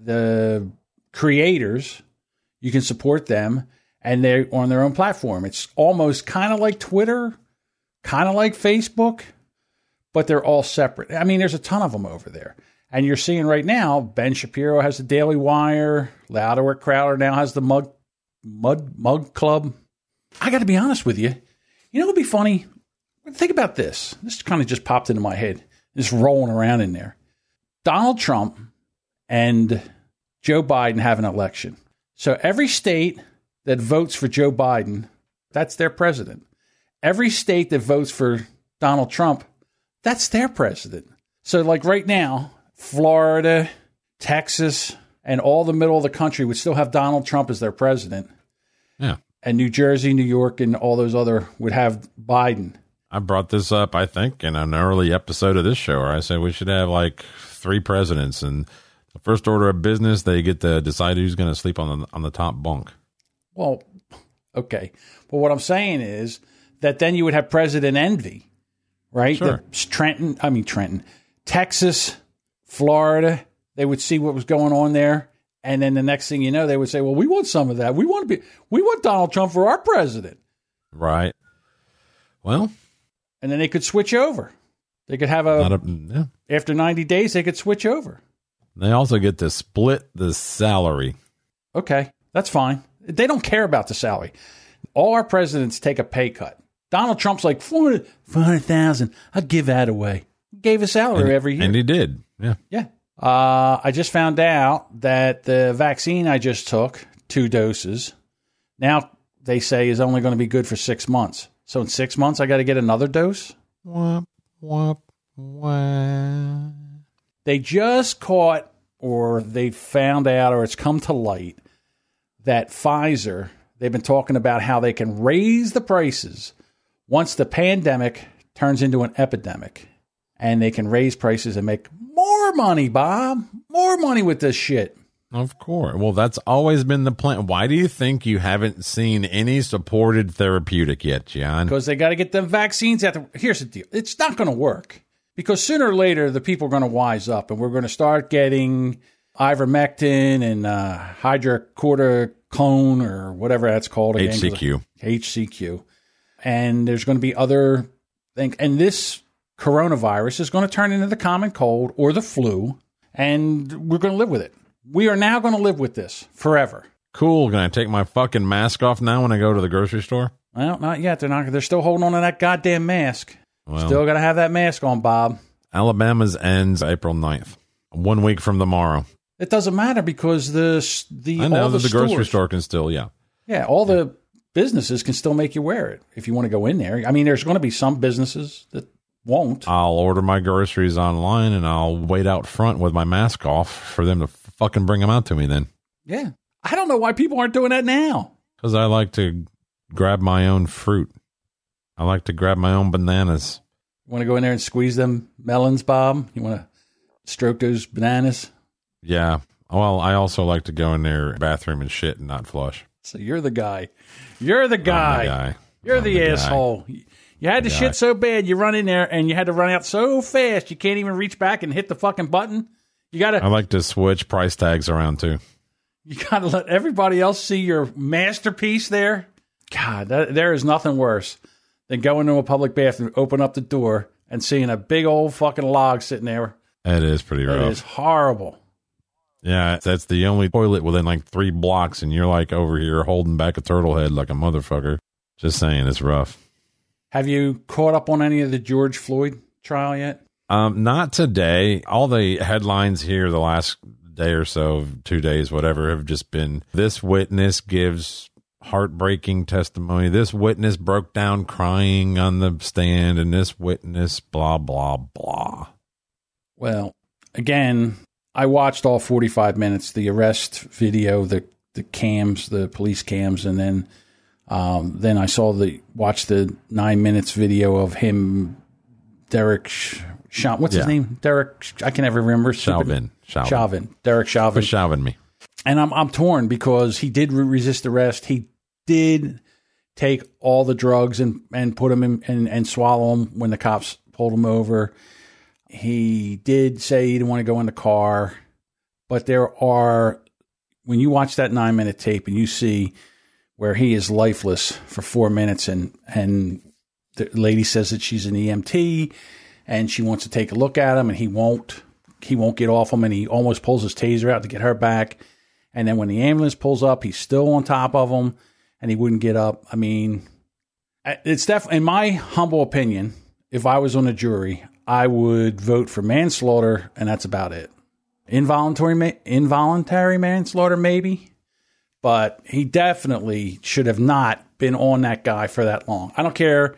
the creators. You can support them, and they're on their own platform. It's almost kind of like Twitter, kind of like Facebook, but they're all separate. I mean, there's a ton of them over there. And you're seeing right now, Ben Shapiro has the Daily Wire, Louder Crowder now has the Mug Mud Mug Club. I got to be honest with you. You know would be funny? Think about this. This kind of just popped into my head. Just rolling around in there. Donald Trump and Joe Biden have an election. So every state that votes for Joe Biden, that's their president. Every state that votes for Donald Trump, that's their president. So, like right now, Florida, Texas, and all the middle of the country would still have Donald Trump as their president. Yeah. And New Jersey, New York, and all those other would have Biden. I brought this up, I think, in an early episode of this show where I said we should have like three presidents and the first order of business they get to decide who's going to sleep on the on the top bunk. Well, okay. But what I'm saying is that then you would have president envy, right? Sure. The Trenton, I mean Trenton, Texas, Florida, they would see what was going on there. And then the next thing you know, they would say, "Well, we want some of that. We want to be. We want Donald Trump for our president." Right. Well, And then they could switch over. They could have a, a yeah. after 90 days, they could switch over. They also get to split the salary. Okay, that's fine. They don't care about the salary. All our presidents take a pay cut. Donald Trump's like 400 400,000. I'll give that away. Gave a salary And, every year. and he did. Yeah. yeah. Uh, I just found out that the vaccine I just took, two doses, now they say is only going to be good for six months. So in six months, I got to get another dose. Womp, womp, womp. they just caught or they found out or it's come to light that Pfizer, they've been talking about how they can raise the prices once the pandemic turns into an epidemic. And they can raise prices and make more money, Bob. More money with this shit. Of course. Well, that's always been the plan. Why do you think you haven't seen any supported therapeutic yet, John? Because they got to get them vaccines there. Here's the deal it's not going to work. Because sooner or later, the people are going to wise up and we're going to start getting ivermectin and uh, hydrocortisone or whatever that's called again. HCQ. HCQ. And there's going to be other things. And this coronavirus is going to turn into the common cold or the flu, and we're going to live with it. We are now going to live with this forever. Cool. Can I take my fucking mask off now when I go to the grocery store? Well, not yet. They're not. They're still holding on to that goddamn mask. Well, Still got to have that mask on, Bob. Alabama's ends April 9th, one week from tomorrow. It doesn't matter because the the I know all the, that the grocery stores- store can still, yeah. yeah, all the businesses can still make you wear it if you want to go in there. I mean, there's going to be some businesses that won't. I'll order my groceries online and I'll wait out front with my mask off for them to fucking bring them out to me then. Yeah, I don't know why people aren't doing that now. Because I like to grab my own fruit. I like to grab my own bananas. You want to go in there and squeeze them melons, Bob? You want to stroke those bananas? Yeah. Well, I also like to go in their bathroom and shit and not flush. So you're the guy. You're the guy. the guy. You're the, the guy. You had to guy. shit so bad, you run in there and you had to run out so fast you can't even reach back and hit the fucking button. You gotta I like to switch price tags around too. you gotta let everybody else see your masterpiece there. God, that, there is nothing worse than going to a public bathroom, open up the door, and seeing a big old fucking log sitting there. It is pretty rough. is horrible. Yeah, that's the only toilet within like three blocks, and you're like over here holding back a turtle head like a motherfucker. Just saying, it's rough. Have you caught up on any of the George Floyd trial yet? Um, not today. All the headlines here the last day or so, two days, whatever, have just been this witness gives heartbreaking testimony. This witness broke down crying on the stand, and this witness, blah, blah, blah. Well, again, I watched all 45 minutes, the arrest video, the the cams, the police cams, and then um, then I saw the watched the nine minutes video of him, Derek. Sha- what's his name? Derek. I can never remember. Chauvin. Chauvin. Chauvin. Derek Chauvin. For Chauvin me. and I'm I'm torn because he did re- resist arrest. He did take all the drugs and and put them in and, and swallow them when the cops pulled him over. He did say he didn't want to go in the car, but there are when you watch that nine minute tape and you see where he is lifeless for four minutes and and the lady says that she's an EMT and she wants to take a look at him and he won't he won't get off him and he almost pulls his taser out to get her back. And then when the ambulance pulls up he's still on top of him and he wouldn't get up. I mean it's definitely in my humble opinion if i was on a jury i would vote for manslaughter and that's about it. Involuntary ma- involuntary manslaughter maybe but he definitely should have not been on that guy for that long i don't care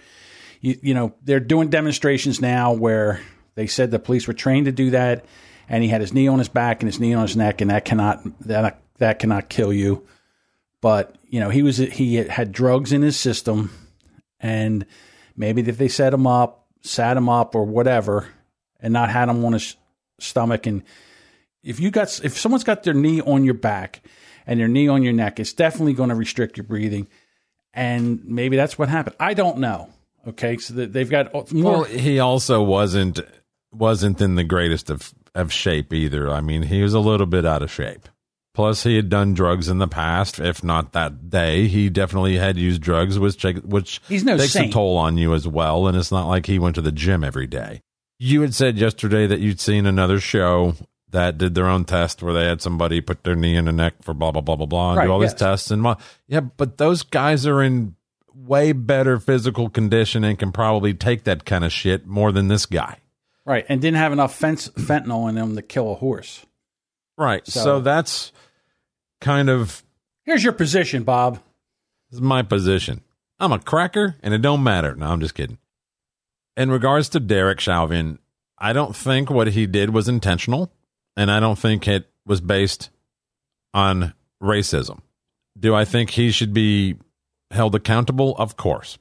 you, you know, they're doing demonstrations now where they said the police were trained to do that, and he had his knee on his back and his knee on his neck, and that cannot that that cannot kill you. But you know, he was he had drugs in his system, and maybe if they set him up, sat him up, or whatever, and not had him on his stomach, and if you got if someone's got their knee on your back and your knee on your neck, it's definitely going to restrict your breathing, and maybe that's what happened. I don't know. Okay, so they've got more. Well, he also wasn't wasn't in the greatest of of shape either. I mean, he was a little bit out of shape. Plus, he had done drugs in the past. If not that day, he definitely had used drugs, which which He's no takes saint. a toll on you as well. And it's not like he went to the gym every day. You had said yesterday that you'd seen another show that did their own test where they had somebody put their knee in the neck for blah blah blah blah blah and Right, do all yes. these tests and blah. yeah, but those guys are in way better physical condition and can probably take that kind of shit more than this guy. right, and didn't have enough fence, fentanyl in them to kill a horse. Right. So- So, that's kind of Here's your position, Bob. this is my position. I'm a cracker and it don't matter. No, I'm just kidding. In regards to Derek Chauvin, I don't think what he did was intentional and I don't think it was based on racism. Do I think he should be held accountable? Of course.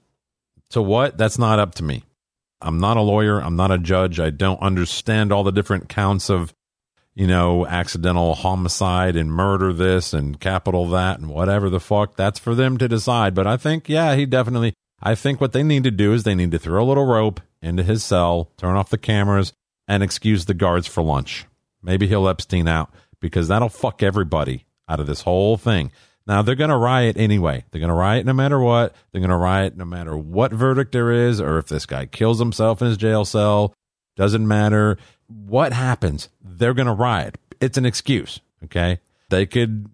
To what? That's not up to me. I'm not a lawyer. I'm not a judge. I don't understand all the different counts of, you know, accidental homicide and murder this and capital that and whatever the fuck. That's for them to decide. But I think, yeah, he definitely, I think what they need to do is they need to throw a little rope into his cell, turn off the cameras, and excuse the guards for lunch. Maybe he'll Epstein out because that'll fuck everybody out of this whole thing. Now they're going to riot anyway. They're going to riot no matter what. They're going to riot no matter what verdict there is, or if this guy kills himself in his jail cell. Doesn't matter what happens. They're going to riot. It's an excuse. Okay. They could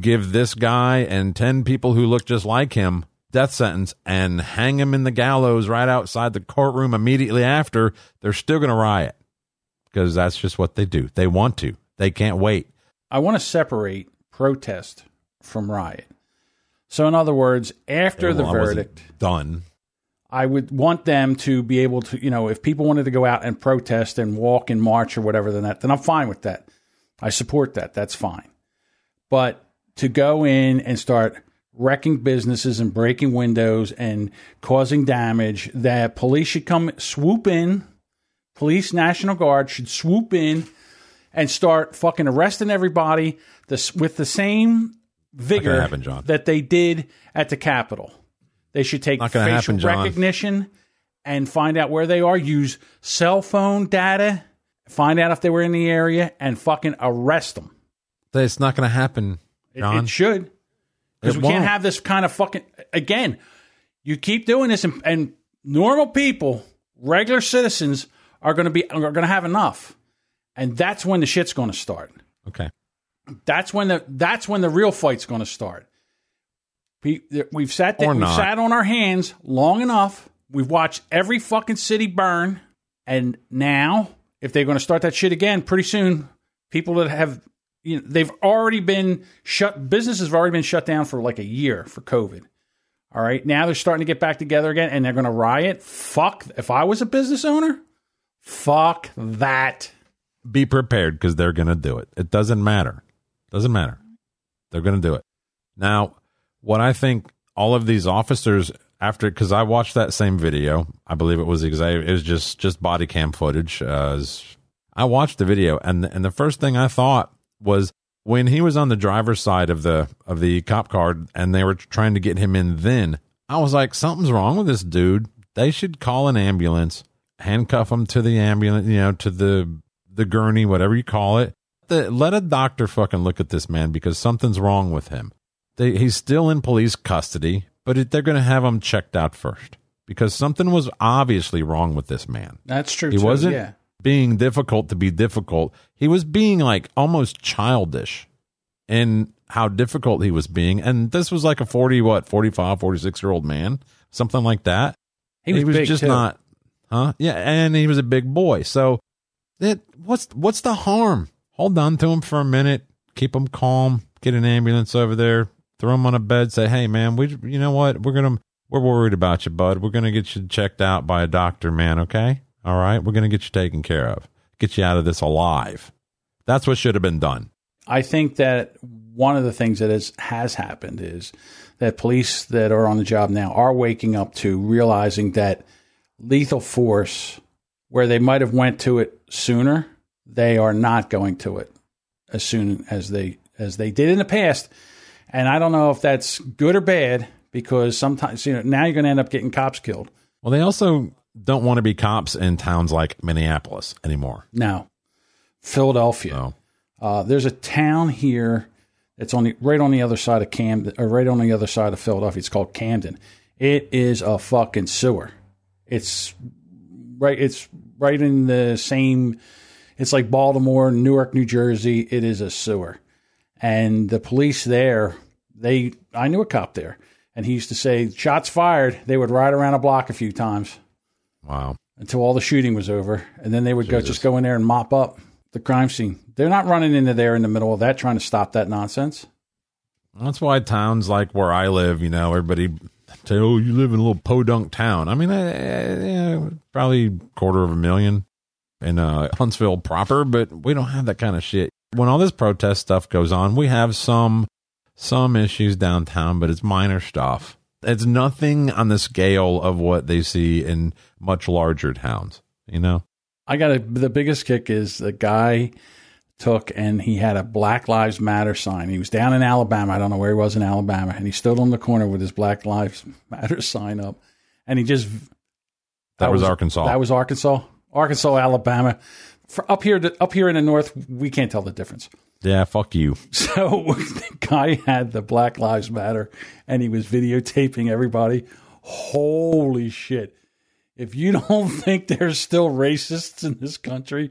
give this guy and 10 people who look just like him death sentence and hang him in the gallows right outside the courtroom immediately after. They're still going to riot because that's just what they do. They want to. They can't wait. I want to separate protest from riot. So, in other words, after oh, the Well, I verdict, done. I would want them to be able to, you know, if people wanted to go out and protest and walk and march or whatever, then that, then I'm fine with that. I support that. That's fine. But to go in and start wrecking businesses and breaking windows and causing damage, that police should come swoop in. Police, National Guard should swoop in and start fucking arresting everybody this, with the same vigor happen, John. that they did at the Capitol. They should take facial happen, recognition and find out where they are. Use cell phone data, find out if they were in the area, and fucking arrest them. It's not going to happen, It, John. it should. Because we can't won't. have this kind of fucking. Again, you keep doing this, and, and normal people Regular citizens are going to be are going to have enough, and that's when the shit's going to start. Okay. That's when the that's when the real fight's going to start. We, we've sat there, we've sat on our hands long enough. We've watched every fucking city burn, and now if they're going to start that shit again, pretty soon, people that have you know they've already been shut. Businesses have already been shut down for like a year for COVID. All right, now they're starting to get back together again, and they're going to riot. Fuck! If I was a business owner, fuck that. Be prepared because they're going to do it. It doesn't matter. Doesn't matter. They're going to do it. Now, what I think all of these officers after because I watched that same video. I believe it was exact. It was just just body cam footage. Uh, as- I watched the video, and and the first thing I thought was when he was on the driver's side of the of the cop car, and they were trying to get him in. Then I was like, something's wrong with this dude. They should call an ambulance, handcuff him to the ambulance, you know, to the the gurney, whatever you call it. The, let a doctor fucking look at this man because something's wrong with him. They, he's still in police custody, but it, they're going to have him checked out first because something was obviously wrong with this man. That's true. He too, wasn't Yeah. being difficult to be difficult. He was being like almost childish in how difficult he was being. And this was like a 40, what, 45, 46 year old man, something like that. He was, big, just too. not, huh? Yeah. And he was a big boy. So it, what's, what's the harm? Hold on to him for a minute, keep him calm, get an ambulance over there, throw him on a bed, say, Hey man, we, you know what? We're to, we're worried about you, bud. We're to get you checked out by a doctor, man. Okay. All right. We're to get you taken care of, get you out of this alive. That's what should have been done. I think that one of the things that has, has happened is that police that are on the job now are waking up to realizing that lethal force, where they might have went to it sooner, they are not going to it as soon as they as they did in the past. And I don't know if that's good or bad because sometimes you know now you're going to end up getting cops killed. Well, they also don't want to be cops in towns like Minneapolis anymore. Now, Philadelphia. So Uh, there's a town here that's on the right on the other side of Camden, or right on the other side of Philadelphia. It's called Camden. It is a fucking sewer. It's right. It's right in the same. It's like Baltimore, Newark, New Jersey. It is a sewer, and the police there. They, I knew a cop there, and he used to say, "Shots fired." They would ride around a block a few times wow. until all the shooting was over, and then they would go just go in there and mop up the crime scene. They're not running into there in the middle of that trying to stop that nonsense. That's why towns like where I live, you know, everybody say, "Oh, you live in a little podunk town." I mean, I, yeah, probably quarter of a million in uh, Huntsville proper, but we don't have that kind of shit. When all this protest stuff goes on, we have some some issues downtown, but it's minor stuff. It's nothing on the scale of what they see in much larger towns. You know, I got a, the biggest kick is the guy took and he had a Black Lives Matter sign. He was down in Alabama. I don't know where he was in Alabama, and he stood on the corner with his Black Lives Matter sign up, and he just that, was, Arkansas. That was Arkansas, Arkansas, Alabama. For up here, up here in the north, we can't tell the difference. yeah, fuck you. So the guy had the Black Lives Matter and he was videotaping everybody. Holy shit. If you don't think there's still racists in this country,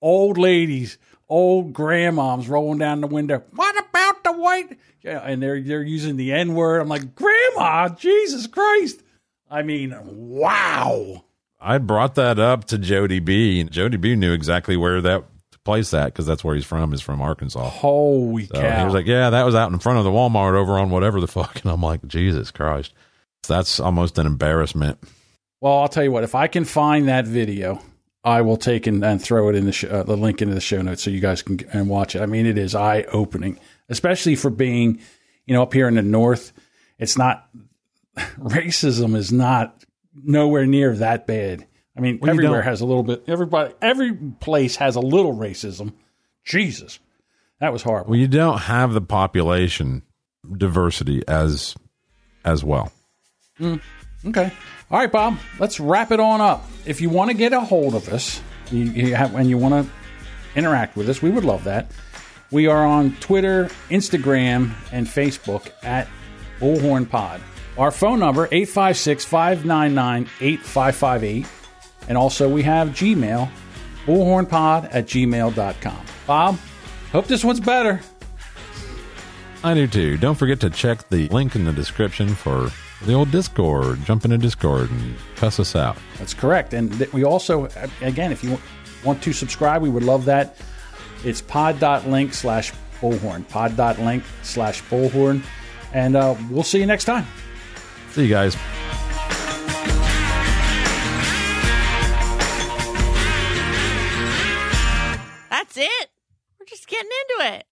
old ladies, old grandmoms rolling down the window, what about the white? Yeah, and they're they're using the N word. I'm like, Grandma, Jesus Christ. I mean, wow. I brought that up to Jody B. And Jody B knew exactly where that place that because that's where he's from. Is from Arkansas. Holy So cow. he was like, "Yeah, that was out in front of the Walmart over on whatever the fuck." And I'm like, "Jesus Christ, that's almost an embarrassment." Well, I'll tell you what. If I can find that video, I will take and, and throw it in the sh- uh, the link into the show notes so you guys can and watch it. I mean, it is eye opening, especially for being, you know, up here in the north. It's not racism is not nowhere near that bad. I mean, Well, everywhere has a little bit. Everybody, every place has a little racism. Jesus, that was horrible. Well, you don't have the population diversity as as well. Okay. All right, Bob. Let's wrap it on up. If you want to get a hold of us, you, you have, and you want to interact with us, we would love that. We are on Twitter, Instagram, and Facebook at Bullhorn Pod. Our phone number 856-599-8558. And also, we have Gmail, bullhornpod at gmail.com. Bob, hope this one's better. I do too. Don't forget to check the link in the description for the old Discord. Jump into Discord and cuss us out. That's correct. And th- we also, again, if you want to subscribe, we would love that. It's pod.link slash bullhorn. Pod.link slash bullhorn. And uh, we'll see you next time. See you guys. That's it. We're just getting into it.